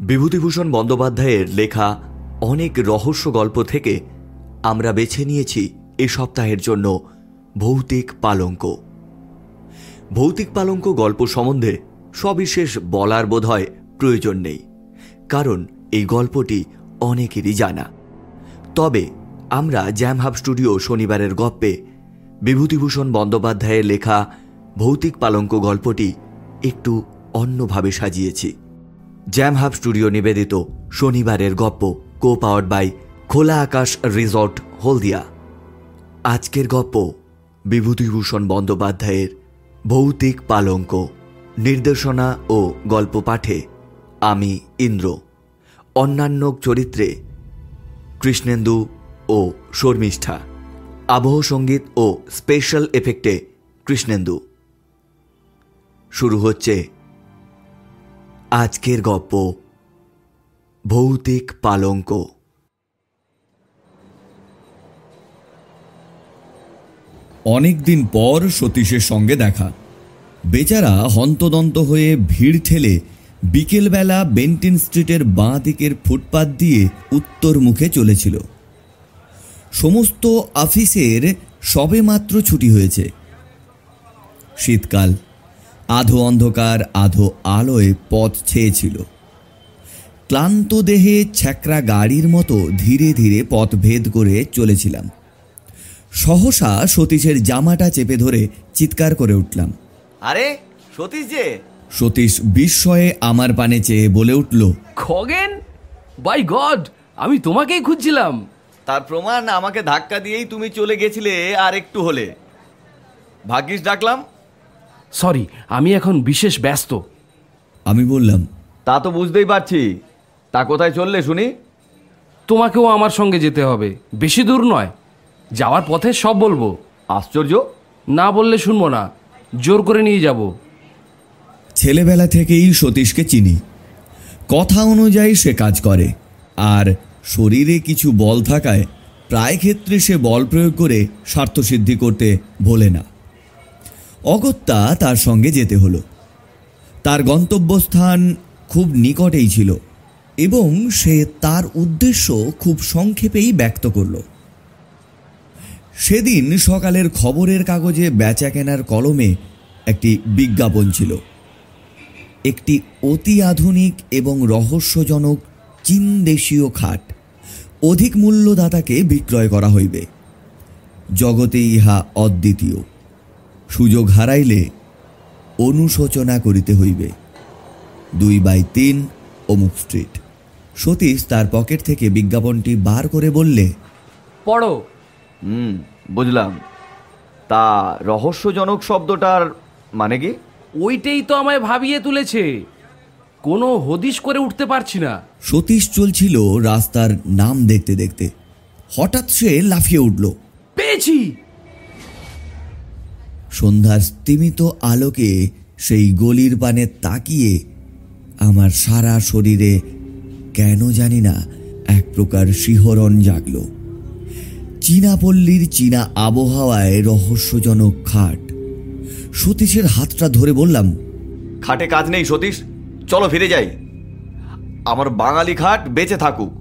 বিভূতিভূষণ বন্দ্যোপাধ্যায়ের লেখা অনেক রহস্য গল্প থেকে আমরা বেছে নিয়েছি এ সপ্তাহের জন্য ভৌতিক পালঙ্ক। ভৌতিক পালঙ্ক গল্প সম্বন্ধে সবিশেষ বলার বোধহয় প্রয়োজন নেই, কারণ এই গল্পটি অনেকেরই জানা। তবে আমরা জ্যামহাব স্টুডিও শনিবারের গপ্পে বিভূতিভূষণ বন্দ্যোপাধ্যায়ের লেখা ভৌতিক পালঙ্ক গল্পটি একটু অন্যভাবে সাজিয়েছি। জ্যামহাব স্টুডিও নিবেদিত শনিবারের গপ্প কো পাওয়ার্ড বাই খোলা আকাশ রিসর্ট হলদিয়া। আজকের গপ্প, বিভূতিভূষণ বন্দ্যোপাধ্যায়ের ভৌতিক পালঙ্ক, নির্দেশনা ও গল্প পাঠে আমি, ইন্দ্র। অন্যান্য চরিত্রে কৃষ্ণেন্দু ও শর্মিষ্ঠা। আবহ সংগীত ও স্পেশাল এফেক্টে কৃষ্ণেন্দু। শুরু হচ্ছে আজকের গপ্প, ভৌতিক পালঙ্ক। অনেকদিন পর সতীশের সঙ্গে দেখা। বেচারা হন্তদন্ত হয়ে ভিড় ঠেলে বিকেলবেলা বেন্টিন স্ট্রিটের বাঁ দিকের ফুটপাত দিয়ে উত্তর মুখে চলেছিল। সমস্ত অফিসের সবেমাত্র ছুটি হয়েছে। শীতকাল। আধো অন্ধকার আধো আলোয় পথ ছেয়েছিল। ক্লান্ত দেহে ছ্যাকরা গাড়ির মতো ধীরে ধীরে পথ ভেদ করে চলেছিলাম। সহসা সতীশের জামাটা চেপে ধরে চিৎকার করে উঠলাম। আরে সতীশ যে! সতীশ বিস্ময়ে আমার পানে চেয়ে বলে উঠল খগেন? বাই গড আমি তোমাকেই খুঁজছিলাম। তার প্রমাণ আমাকে ধাক্কা দিয়েই তুমি চলে গেছিলে আর একটু হলে। ভাগ্যিস ডাকলাম সরি আমি এখন বিশেষ ব্যস্ত। আমি বললাম। তা তো বুঝতেই পারছি। তা কোথায় চললে শুনি? তোমাকেও আমার সঙ্গে যেতে হবে। বেশি দূর নয়। যাওয়ার পথে সব বলব। আশ্চর্য? না বললে শুনব না। জোর করে নিয়ে যাব। ছেলেবেলা থেকেই সতীশকে চিনি। কথা অনুযায়ী সে কাজ করে। আর শরীরে কিছু বল থাকায় প্রায় ক্ষেত্রে সে বল প্রয়োগ করে স্বার্থসিদ্ধি করতে ভোলে না। অগত্যা তার সঙ্গে যেতে হলো। তার গন্তব্যস্থান খুব নিকটেই ছিল এবং সে তার উদ্দেশ্য খুব সংক্ষেপেই ব্যক্ত করল। সেদিন সকালের খবরের কাগজে বেচা কেনার কলমে একটি বিজ্ঞাপন ছিল। একটি অতি আধুনিক এবং রহস্যজনক চীন দেশীয় খাট, অধিক মূল্যদাতাকে বিক্রয় করা হইবে। জগতে ইহা অদ্বিতীয়। সুযোগ হারাইলে অনুশোচনা করিতে হইবে। দুই বাই তিন অমুক স্ট্রিট সতীশ তার পকেট থেকে বিজ্ঞাপনটি বার করে বললে পড়ো। হুম বুঝলাম। তা রহস্যজনক শব্দটার মানে কি? ওইটাই তো আমায় ভাবিয়ে তুলেছে। কোনো হদিশ করে উঠতে পারছি না। সতীশ চলছিল রাস্তার নাম দেখতে দেখতে। হঠাৎ সে লাফিয়ে উঠল। পেয়েছি! সন্ধ্যার স্তিমিত আলোকে সেই গলির পানে তাকিয়ে আমার সারা শরীরে কেন জানি না এক প্রকার শিহরণ জাগল। চীনাপল্লীর চীনা আবহাওয়ায় রহস্যজনক খাট। সতীশের হাতটা ধরে বললাম খাটে কাজ নেই সতীশ চলো ফিরে যাই। আমার বাঙালি খাট বেঁচে থাকুক।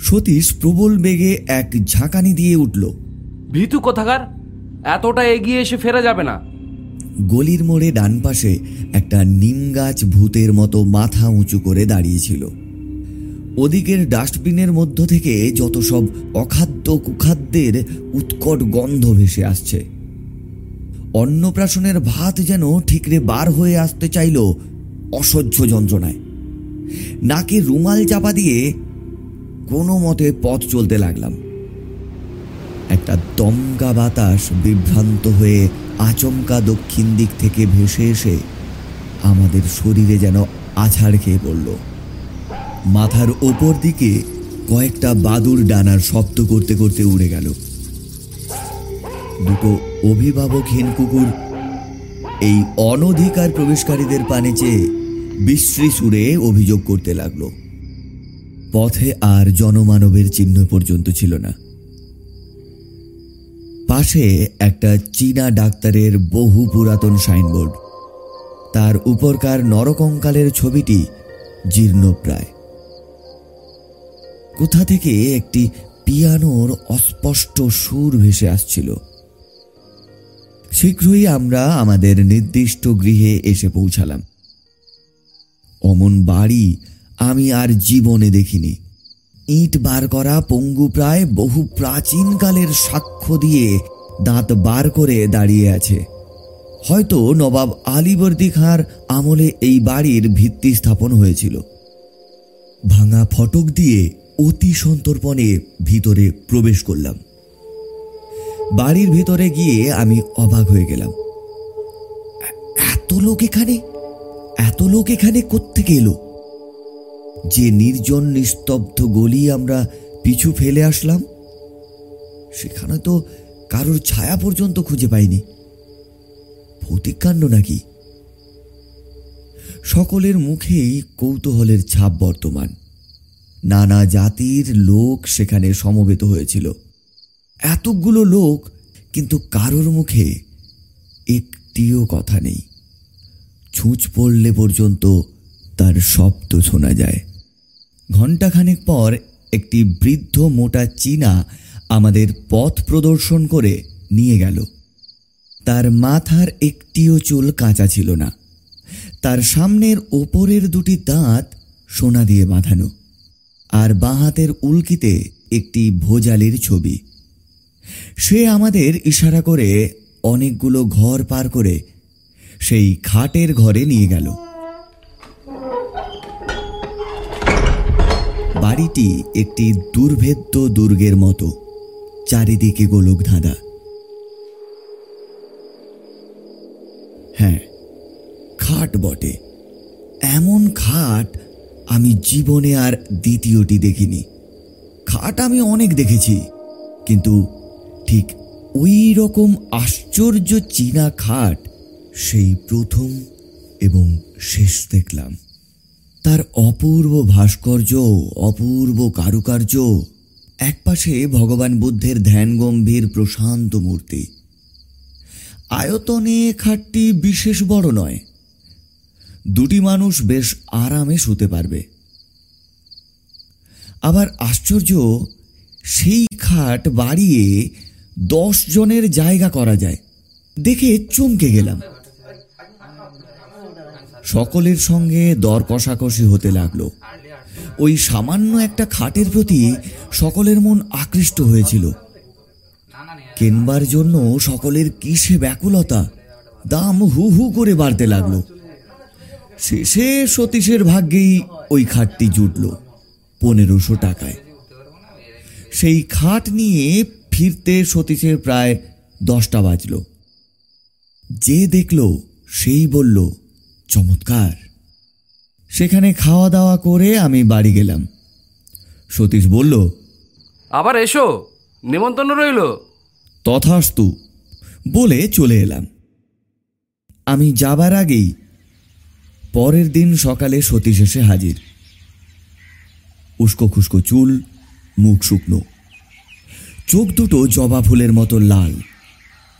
সতীশ প্রবল বেগে এক ঝাঁকানি দিয়ে উঠল। ভীতু কোথাকার? এতটা এগিয়ে এসে ফেরা যাবে না। গলির মোড়ে ডান পাশে একটা নিম গাছ ভূতের মতো মাথা উঁচু করে দাঁড়িয়েছিল। ওদিকের ডাস্টবিনের মধ্য থেকে যত সব অখাদ্য কুখাদ্যের উৎকট গন্ধ ভেসে আসছে। অন্নপ্রাশনের ভাত যেন ঠিকরে বার হয়ে আসতে চাইল অসহ্য যন্ত্রণায়। নাকে রুমাল চাপা দিয়ে কোনো মতে পথ চলতে লাগলাম। একটা দমকা বাতাস বিভ্রান্ত হয়ে আচমকা দক্ষিণ দিক থেকে ভেসে এসে আমাদের শরীরে যেন আছাড় খেয়ে পড়ল। মাথার ওপর দিকে কয়েকটা বাদুর ডানার শব্দ করতে করতে উড়ে গেল। দুটো অভিভাবকহীন কুকুর এই অনধিকার প্রবেশকারীদের পানে চেয়ে বিশ্রী সুরে অভিযোগ করতে লাগল। পথে আর জনমানবের চিহ্ন পর্যন্ত ছিল না। পাশে একটা চীনা ডাক্তারের বহু পুরাতন সাইনবোর্ড। তার উপরকার নরকঙ্কালের ছবিটি জীর্ণপ্রায়। কোথা থেকে একটি পিয়ানোর অস্পষ্ট সুর ভেসে আসছিল? শীঘ্রই আমরা আমাদের নির্দিষ্ট গৃহে এসে পৌঁছালাম। অমন বাড়ি আমি আর জীবনে দেখিনি। ইট বার করা পঙ্গু প্রায় বহু প্রাচীনকালের সাক্ষ্য দিয়ে দাঁত বার করে দাঁড়িয়ে আছে। হয়তো নবাব আলীবর্দী খাঁর আমলে এই বাড়ির ভিত্তি স্থাপন হয়েছিল। ভাঙা ফটক দিয়ে অতি সন্তর্পণে ভিতরে প্রবেশ করলাম। বাড়ির ভিতরে গিয়ে আমি অবাক হয়ে গেলাম। এত লোক এখানে? এত লোক এখানে কোত্থেকে এলো? যে নির্জন নিস্তব্ধ গলি আমরা পিছু ফেলে আসলাম, সেখানে তো কারোর ছায়া পর্যন্ত খুঁজে পাইনি। ভৌতিককাণ্ড নাকি? সকলের মুখেই কৌতূহলের ছাপ বর্তমান। নানা জাতির লোক সেখানে সমবেত হয়েছিল। এতগুলো লোক, কিন্তু কারোর মুখে একটিও কথা নেই। ছুঁচ পড়লে পর্যন্ত তার শব্দ শোনা যায়। ঘণ্টাখানেক পর একটি বৃদ্ধ মোটা চীনা আমাদের পথ প্রদর্শন করে নিয়ে গেল। তার মাথার একটিও চুল কাঁচা ছিল না। তার সামনের ওপরের দুটি দাঁত সোনা দিয়ে বাঁধানো আর বাঁ হাতের উল্কিতে একটি ভোজালির ছবি। সে আমাদের ইশারা করে অনেকগুলো ঘর পার করে সেই খাটের ঘরে নিয়ে গেল। বাড়িটি একটি দুর্ভেদ্য দুর্গের মতো, চারিদিকে গোলক ধাঁধা। হ্যাঁ খাট বটে। এমন খাট আমি জীবনে আর দ্বিতীয়টি দেখিনি। খাট আমি অনেক দেখেছি, কিন্তু ঠিক ওই রকম আশ্চর্য চীনা খাট সেই প্রথম এবং শেষ দেখলাম। তার অপূর্ব ভাস্কর্য, অপূর্ব কারুকার্য, একপাশে ভগবান বুদ্ধের ধ্যান গম্ভীর প্রশান্ত মূর্তি। আয়তনে খাটটি বিশেষ বড় নয়। দুটি মানুষ বেশ আরামে শুতে পারবে। আবার আশ্চর্য, সেই খাট বাড়িয়ে দশ জনের জায়গা করা যায়। দেখে চমকে গেলাম। সকলের সঙ্গে দর কষাকষি হতে লাগল। ওই সামান্য একটা খাটের প্রতি সকলের মন আকৃষ্ট হয়েছিল। কেনবার জন্য সকলের কিসে ব্যাকুলতা, দাম হু হু করে বাড়তে লাগল। শেষে সতীশের ভাগ্যেই ওই খাটটি জুটল পনেরোশো টাকায়। সেই খাট নিয়ে ফিরতে সতীশের প্রায় দশটা বাজল। যে দেখল, সেই বলল চমৎকার। সেখানে খাওয়া দাওয়া করে আমি বাড়ি গেলাম। সতীশ বলল আবার এসো নেমন্তন্ন রইল। তথাস্তু বলে চলে এলাম। আমি যাবার আগেই পরের দিন সকালে সতীশ এসে হাজির। উস্কো খুস্কো চুল মুখ শুকনো। চোখ দুটো জবা ফুলের মতো লাল।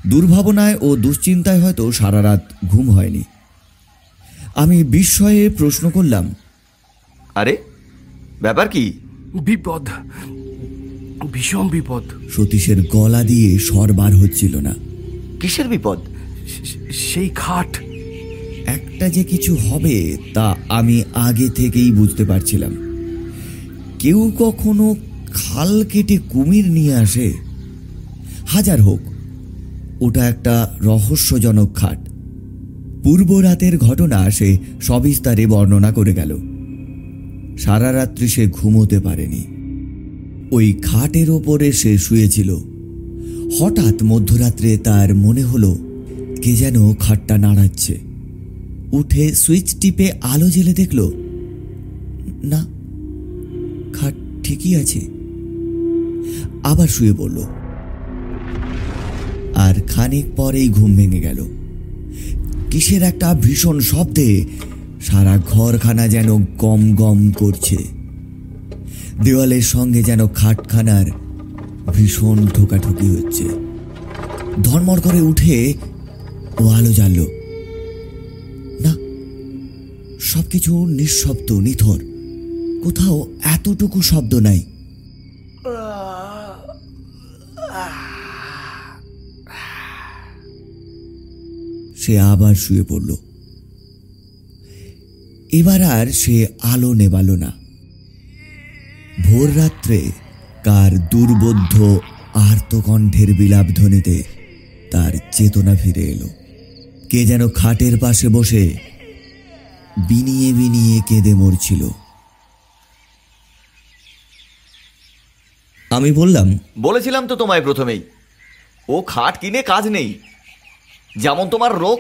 দুর্ভাবনায় ও দুশ্চিন্তায় হয়তো সারা রাত ঘুম হয়নি। আমি বিস্ময়ে প্রশ্ন করলাম আরে ব্যাপার কি? বিপদ ভীষণ বিপদ। সতীশের গলা দিয়ে স্বর বার হচ্ছিল না। কিসের বিপদ? সেই খাট। একটা যে কিছু হবে তা আমি আগে থেকেই বুঝতে পারছিলাম। কেউ কখনো খাল কেটে কুমির নিয়ে আসে। হাজার হোক ওটা একটা রহস্যজনক খাট। পূর্ব রাতের ঘটনা সে সবিস্তারে বর্ণনা করে গেল। সারা রাত্রি সে ঘুমোতে পারেনি। ওই খাটের ওপরে সে শুয়েছিল। হঠাৎ মধ্যরাত্রে তার মনে হলো, কে যেন খাটটা নাড়াচ্ছে। উঠে সুইচ টিপে আলো জ্বেলে দেখল, না, খাট ঠিকই আছে। আবার শুয়ে পড়ল। আর খানিক পরেই ঘুম ভেঙে গেল। কিসের একটা ভীষণ শব্দে সারা ঘরখানা যেন গম গম করছে। দেওয়ালের সঙ্গে যেন খাটখানার ভীষণ ঠোকাঠুকি হচ্ছে। ধর্মর করে উঠে ও আলো জ্বালল। না, সবকিছু নিঃশব্দ, নিথর। কোথাও এতটুকু শব্দ নাই। সে আবার শুয়ে পড়ল। এবার আর সে আলো নেবালো না। ভোর রাত্রে কার দুর্বোধ্য আর্তকণ্ঠের বিলাপ ধ্বনিতে তার চেতনা ফিরে এলো। কে যেন খাটের পাশে বসে বিনিয়ে বিনিয়ে কেঁদে মরছিল। আমি বললাম, বলেছিলাম তো তোমায় প্রথমেই। ও খাট কিনে কাজ নেই। যেমন তোমার রোগ।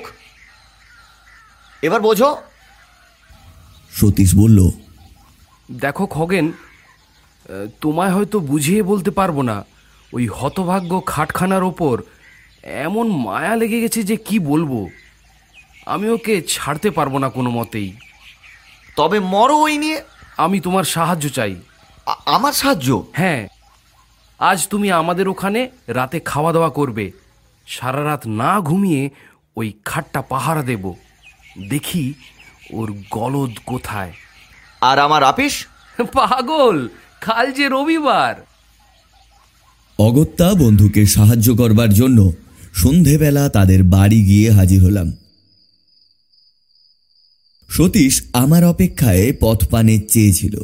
এবার বোঝো। সতীশ বলল দেখো খগেন তোমায় হয়তো বুঝিয়ে বলতে পারব না ওই হতভাগ্য খাটখানার ওপর এমন মায়া লেগে গেছে যে কি বলব। আমি ওকে ছাড়তে পারব না কোনো মতেই। তবে মরো ওই নিয়ে। আমি তোমার সাহায্য চাই। আমার সাহায্য? হ্যাঁ। আজ তুমি আমাদের ওখানে রাতে খাওয়া দাওয়া করবে। সারা রাত না ঘুমিয়ে ওই খাটটা পাহারা দেব। দেখি ওর গলদ কোথায়। আর আমার আপিস? পাগল কাল যে রবিবার। অগত্যা বন্ধুকে সাহায্য করবার জন্য সন্ধেবেলা তাদের বাড়ি গিয়ে হাজির হলাম। সতীশ আমার অপেক্ষায় পথ পানে চেয়েছিল।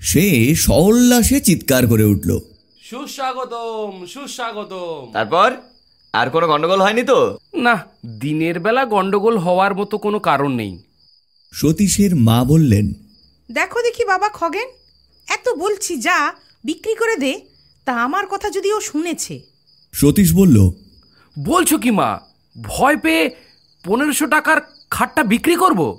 সে সউল্লাসে চিৎকার করে উঠল। সুস্বাগতম সুস্বাগতম। তারপর? আর কোনো গন্ডগোল হয়নি তো? না দিনের বেলা গন্ডগোল হওয়ার মতো কোনো কারণ নেই। সতীশের মা বললেন দেখো দেখি বাবা খগেন এত বলছি যা বিক্রি করে দে তা আমার কথা যদি ও শুনেছে। সতীশ বলল বলছো কি মা ভয় পেয়ে পনেরোশো টাকার খাটটা বিক্রি করব?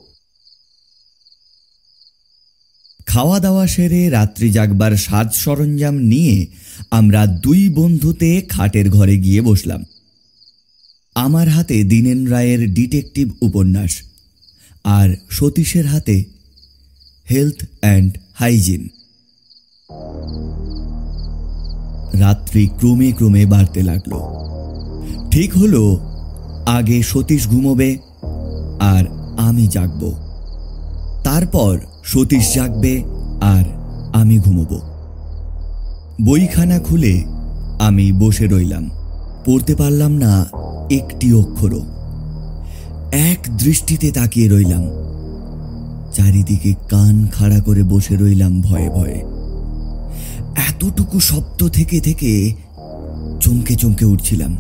খাওয়া দাওয়া সেরে রাত্রি জাগবার সাজ সরঞ্জাম নিয়ে আমরা দুই বন্ধুতে খাটের ঘরে গিয়ে বসলাম। আমার হাতে দীনেন রায়ের ডিটেকটিভ উপন্যাস আর সতীশের হাতে হেলথ অ্যান্ড হাইজিন। রাত্রি ক্রমে ক্রমে বাড়তে লাগল। ঠিক হলো, আগে সতীশ ঘুমোবে আর আমি জাগবো। তারপর সতীশ জাগবে আর আমি ঘুমোব। বইখানা খুলে আমি বসে রইলাম। পড়তে পারলাম না একটি অক্ষরও। এক দৃষ্টিতে তাকিয়ে রইলাম। চারিদিকে কান খাড়া করে বসে রইলাম ভয়ে ভয়ে। এতটুকু শব্দ থেকে থেকে চমকে চমকে উঠছিলাম।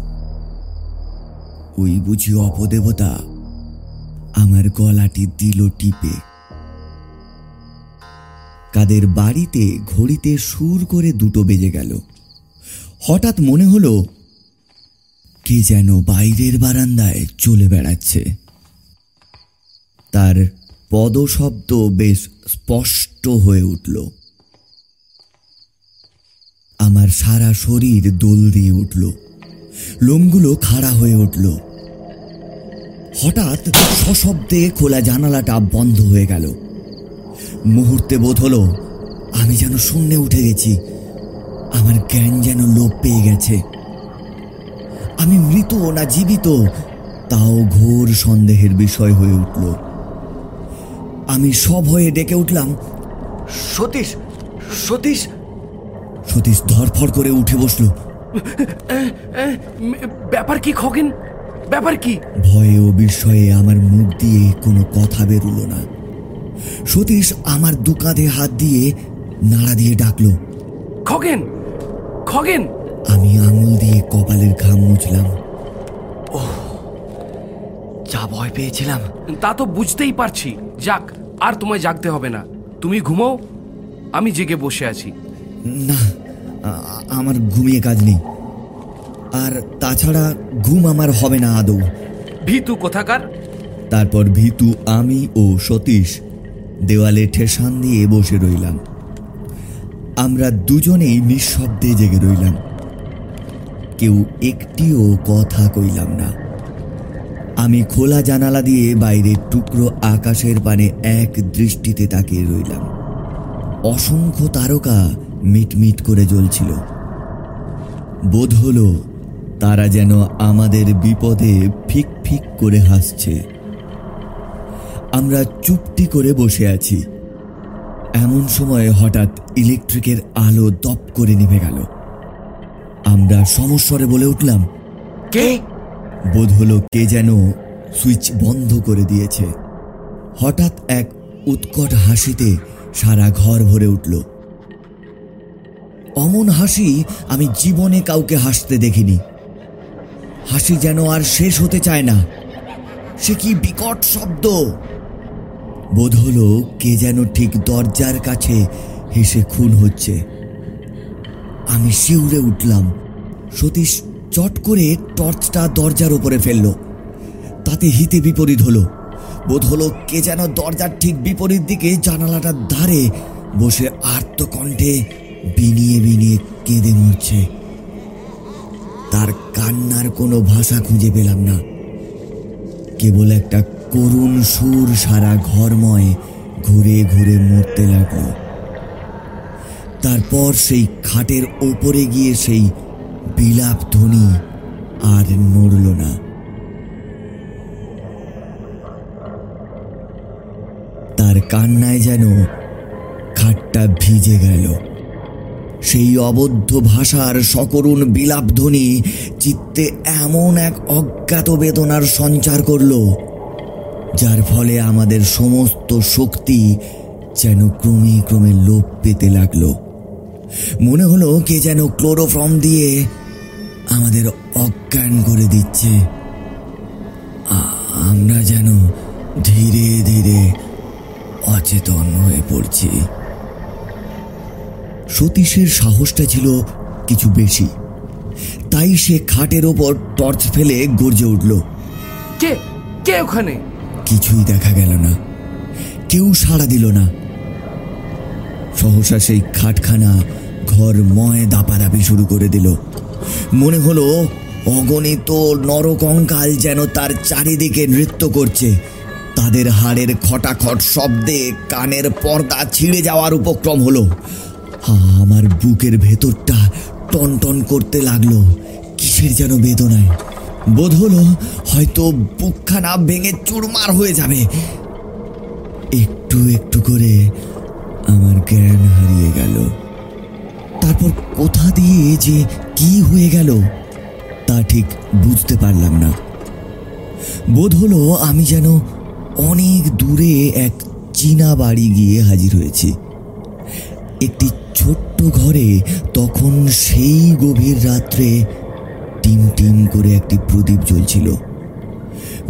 ওই বুঝি অপদেবতা আমার গলাটি দিল টিপে। কাদের বাড়িতে ঘড়িতে সুর করে দুটো বেজে গেল। হঠাৎ মনে হলো কে যেন বাইরের বারান্দায় চলে বেড়াচ্ছে। তার পদশব্দ বেশ স্পষ্ট হয়ে উঠল। আমার সারা শরীর দোল দিয়ে উঠল। লোমগুলো খাড়া হয়ে উঠল। হঠাৎ সশব্দে খোলা জানালাটা বন্ধ হয়ে গেল। মুহূর্তে বোধ হলো আমি যেন শূন্যে উঠে গেছি। আমার জ্ঞান যেন লোপ পেয়ে গেছে। আমি মৃত না জীবিত তাও ঘোর সন্দেহের বিষয় হয়ে উঠল। আমি সব হয়ে ডেকে উঠলাম। সতীশ সতীশ! সতীশ ধরফর করে উঠে বসল। ব্যাপার কি খগেন? ব্যাপার কি? ভয়ে ও বিস্ময়ে আমার মুখ দিয়ে কোনো কথা বেরুলো না। সতীশ আমার দু কাঁধে হাত দিয়ে নাড়া দিয়ে ডাকলো। খগেন খগেন! আমি আঙুল দিয়ে কপালের ঘাম মুছলাম। ও যা ভয় পেয়েছিলাম তা তো বুঝতেই পারছি। যাক আর তোমায় জাগতে হবে না। তুমি ঘুমাও আমি জেগে বসে আছি। না আমার ঘুমিয়ে কাজ নেই। আর তাছাড়া ঘুম আমার হবে না আদৌ। ভীতু কোথাকার? তারপর ভীতু আমি ও সতীশ দেওয়ালে ঠেসান দিয়ে বসে রইলাম। আমরা দুজনেই নিঃশব্দে জেগে রইলাম। কেউ একটিও কথা কইলাম না। আমি খোলা জানালা দিয়ে বাইরের টুকরো আকাশের পানে এক দৃষ্টিতে তাকিয়ে রইলাম। অসংখ্য তারকা মিটমিট করে জ্বলছিল। বোধ হলো তারা যেন আমাদের বিপদে ফিক ফিক করে হাসছে। আমরা চুপটি করে বসে আছি। এমন সময় হঠাৎ ইলেকট্রিকের আলো দপ করে নিভে গেল। আমরা সমস্বরে বলে উঠলাম কে? বোধ হলো কে যেন সুইচ বন্ধ করে দিয়েছে। হঠাৎ এক উৎকট হাসিতে সারা ঘর ভরে উঠল। অমন হাসি আমি জীবনে কাউকে হাসতে দেখিনি। হাসি যেন আর শেষ হতে চায় না। সে কি বিকট শব্দ? বোধ হলো কে যেন ঠিক দরজার কাছে হেসে খুন হচ্ছে। আমি শিউরে উঠলাম। সতীশ চট করে টর্চটা দরজার উপরে ফেলল। তাতে হিতে বিপরীত হলো। বোধ হলো কে যেন দরজার ঠিক বিপরীত দিকে জানালাটার ধারে বসে আর্তকণ্ঠে বিনিয়ে বিনিয়ে কেঁদে মরছে। তার কান্নার কোনো ভাষা খুঁজে পেলাম না। কেবল একটা করুণ সুর সারা ঘরময় ঘুরে ঘুরে মরতে লাগল। তারপর সেই খাটের ওপরে গিয়ে সেই বিলাপ ধ্বনি আর নড়ল না। তার কান্নায় যেন খাটটা ভিজে গেল। সেই অবদ্ধ ভাষার সকরুণ বিলাপ ধ্বনি চিত্তে এমন এক অজ্ঞাত বেদনার সঞ্চার করল, যার ফলে আমাদের সমস্ত শক্তি যেন ক্রমে ক্রমে লোপ পেতে লাগল। মনে হলো কে যেন ক্লোরোফর্ম দিয়ে আমাদের অজ্ঞান করে দিচ্ছে। আমরা যেন ধীরে ধীরে অচেতন হয়ে পড়ছি। সতীশের সাহসটা ছিল কিছু বেশি। তাই সে খাটের ওপর টর্চ ফেলে গর্জে উঠল। কে? কে ওখানে? কিছুই দেখা গেল না। কেউ সাড়া দিল না। সহসা সেই খাটখানা ঘর ময় দাপাদাপি শুরু করে দিল। মনে হলো অগণিত নরকঙ্কাল যেন তার চারিদিকে নৃত্য করছে। তাদের হাড়ের খটাখট শব্দে কানের পর্দা ছিঁড়ে যাওয়ার উপক্রম হলো। আমার বুকের ভেতরটা টনটন করতে লাগল। কিসের যেন বেদনায়। বোধ হলো হয়তো বুকখানা ভেঙে চুরমার হয়ে যাবে। একটু একটু করে আমার জ্ঞান হারিয়ে গেল। তারপর কোথা দিয়ে যে কি হয়ে গেল, তা ঠিক বুঝতে পারলাম না। বোধ হলো আমি যেন অনেক দূরে এক চীনা বাড়ি গিয়ে হাজির হয়েছি। একটি ছোট্ট ঘরে তখন সেই গভীর রাত্রে টিম টিম করে একটি প্রদীপ জ্বলছিল।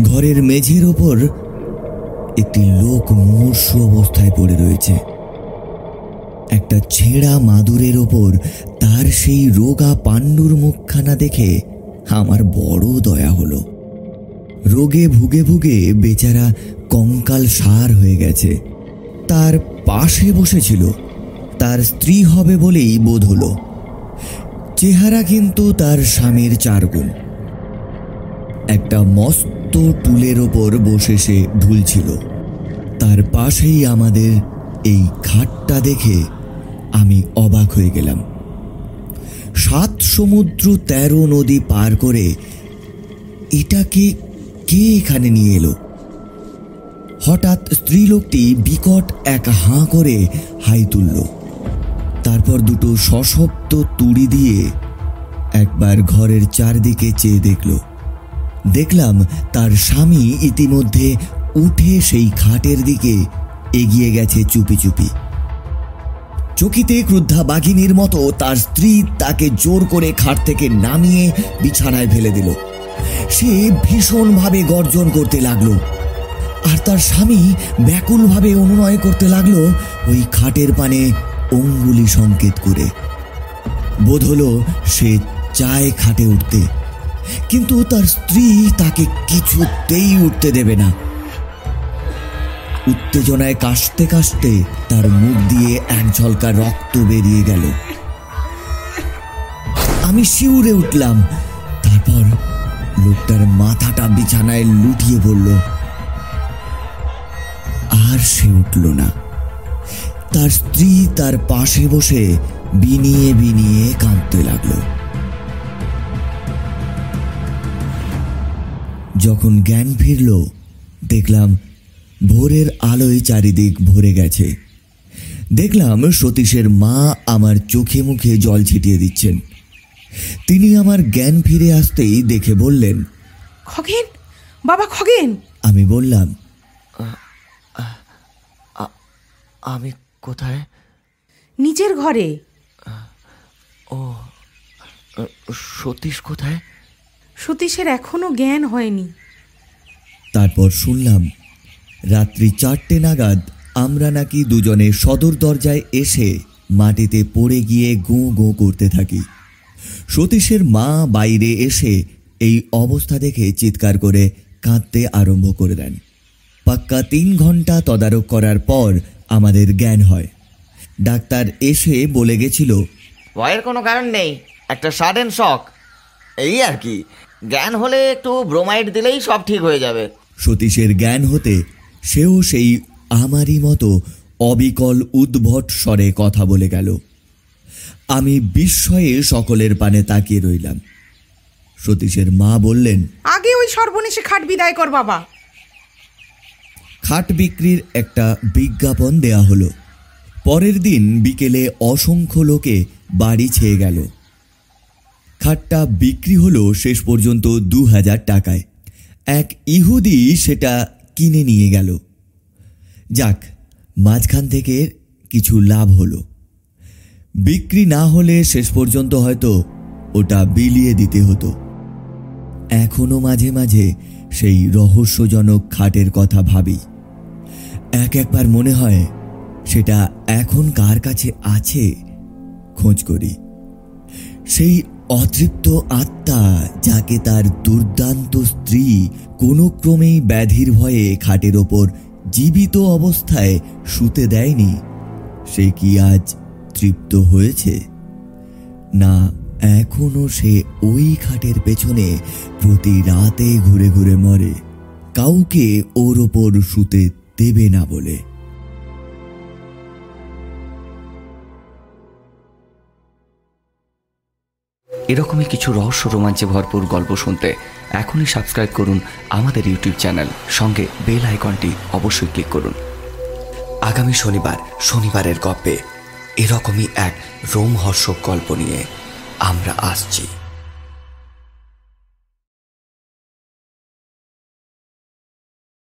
ঘরের মেঝের ওপর একটি লোক মুমূর্ষ অবস্থায় পড়ে রয়েছে। একটা ছেঁড়া মাদুরের ওপর তার সেই রোগা পাণ্ডুর মুখখানা দেখে আমার বড় দয়া হলো। রোগে ভুগে ভুগে বেচারা কঙ্কাল সার হয়ে গেছে। তার পাশে বসেছিল। তার স্ত্রী হবে বলেই বোধ হলো। চেহারা কিন্তু তার স্বামীর চারগুণ। একটা মস্ত টুলের ওপর বসে সে ঢুলছিল। তার পাশেই আমাদের এই খাটটা দেখে আমি অবাক হয়ে গেলাম। সাত সমুদ্র তেরো নদী পার করে এটাকে কে এখানে নিয়ে এলো? হঠাৎ স্ত্রীলোকটি বিকট এক হাঁ করে হাই তুলল। তারপর দুটো সশব্দ তুড়ি দিয়ে একবার ঘরের চারদিকে চেয়ে দেখল। দেখলাম তার স্বামী ইতিমধ্যে উঠে সেই খাটের দিকে এগিয়ে গেছে চুপি চুপি। চকিতে ক্রুদ্ধা বাঘিনীর মতো তার স্ত্রী তাকে জোর করে খাট থেকে নামিয়ে বিছানায় ফেলে দিল। সে ভীষণভাবে গর্জন করতে লাগল। আর তার স্বামী ব্যাকুলভাবে অনুনয় করতে লাগল ওই খাটের পানে অঙ্গুলি সংকেত করে। বোধ হলো সে চায় খাটে উঠতে। কিন্তু তার স্ত্রী তাকে কিছুতেই উঠতে দেবে না। উত্তেজনায় কাশতে কাশতে তার মুখ দিয়ে এক ঝলকা রক্ত বেরিয়ে গেল। আমি শিউরে উঠলাম। তারপর লোকটার মাথাটা বিছানায় লুটিয়ে পড়ল আর সে উঠল না। তার স্ত্রী তার পাশে বসে বিনিয়ে বিনিয়ে কাঁদতে লাগল। যখন জ্ঞান ফিরল, দেখলাম ভোরের আলোয় চারিদিক ভরে গেছে। দেখলাম সতীশের মা আমার চোখে মুখে জল ছিটিয়ে দিচ্ছেন। তিনি আমার জ্ঞান ফিরে আসতেই দেখে বললেন খগেন বাবা খগেন। আমি বললাম আমি কোথায়? নিজের ঘরে। ও সতীশ কোথায়? সতীশের এখনও জ্ঞান হয়নি। তারপর শুনলাম রাত্রি চারটে নাগাদ আমরা নাকি দুজনে সদর দরজায় এসে মাটিতে পড়ে গিয়ে গোঁ গোঁ করতে থাকি। সতীশের মা বাইরে এসে এই অবস্থা দেখে চিৎকার করে কাঁদতে আরম্ভ করে দেন। পাক্কা তিন ঘণ্টা তদারক করার পর আমাদের জ্ঞান হয়। ডাক্তার এসে বলে গেছিল ভয়ের কোনো কারণ নেই একটা সাডেন শখ এই আর কি জ্ঞান হলে একটু ব্রোমাইড দিলেই সব ঠিক হয়ে যাবে। সতীশের জ্ঞান হতে সেও সেই আমারই মতো অবিকল উদ্ভট স্বরে কথা বলে গেল। আমি বিস্ময়ে সকলের পানে তাকিয়ে রইলাম। সতীশের মা বললেন আগে ওই সর্বনেশে খাট বিদায় কর বাবা। খাট বিক্রির একটা বিজ্ঞাপন দেয়া হলো। পরের দিন বিকেলে অসংখ্য লোকে বাড়ি ছেয়ে গেল। খাটটা বিক্রি হলো শেষ পর্যন্ত দু হাজার টাকায়। এক ইহুদি সেটা কিনে নিয়ে গেল। যাক, মাঝখান থেকে কিছু লাভ হলো। বিক্রি না হলে শেষ পর্যন্ত হয়তো ওটা বিলিয়ে দিতে হতো। এখনও মাঝে মাঝে সেই রহস্যজনক খাটের কথা ভাবি। এক একবার মনে হয়, সেটা এখন কার কাছে আছে? খোঁজ করি। সেই অতৃপ্ত আত্মা যাকে তার দুর্দান্ত স্ত্রী কোনো ক্রমেই ব্যাধির ভয়ে খাটের ওপর জীবিত অবস্থায় শুতে দেয়নি, সে কি আজ তৃপ্ত হয়েছে? না, এখনও সে ওই খাটের পেছনে প্রতি রাতে ঘুরে ঘুরে মরে, কাউকে ওর ওপর শুতে দেবে না বলে। এরকমই কিছু রহস্য রোমাঞ্চে ভরপুর গল্প শুনতে এখনই সাবস্ক্রাইব করুন আমাদের ইউটিউব চ্যানেল সঙ্গে বেল আইকনটি অবশ্যই ক্লিক করুন। আগামী শনিবার শনিবারের গপ্পে এরকমই এক রোমহর্ষক গল্প নিয়ে আমরা আসছি।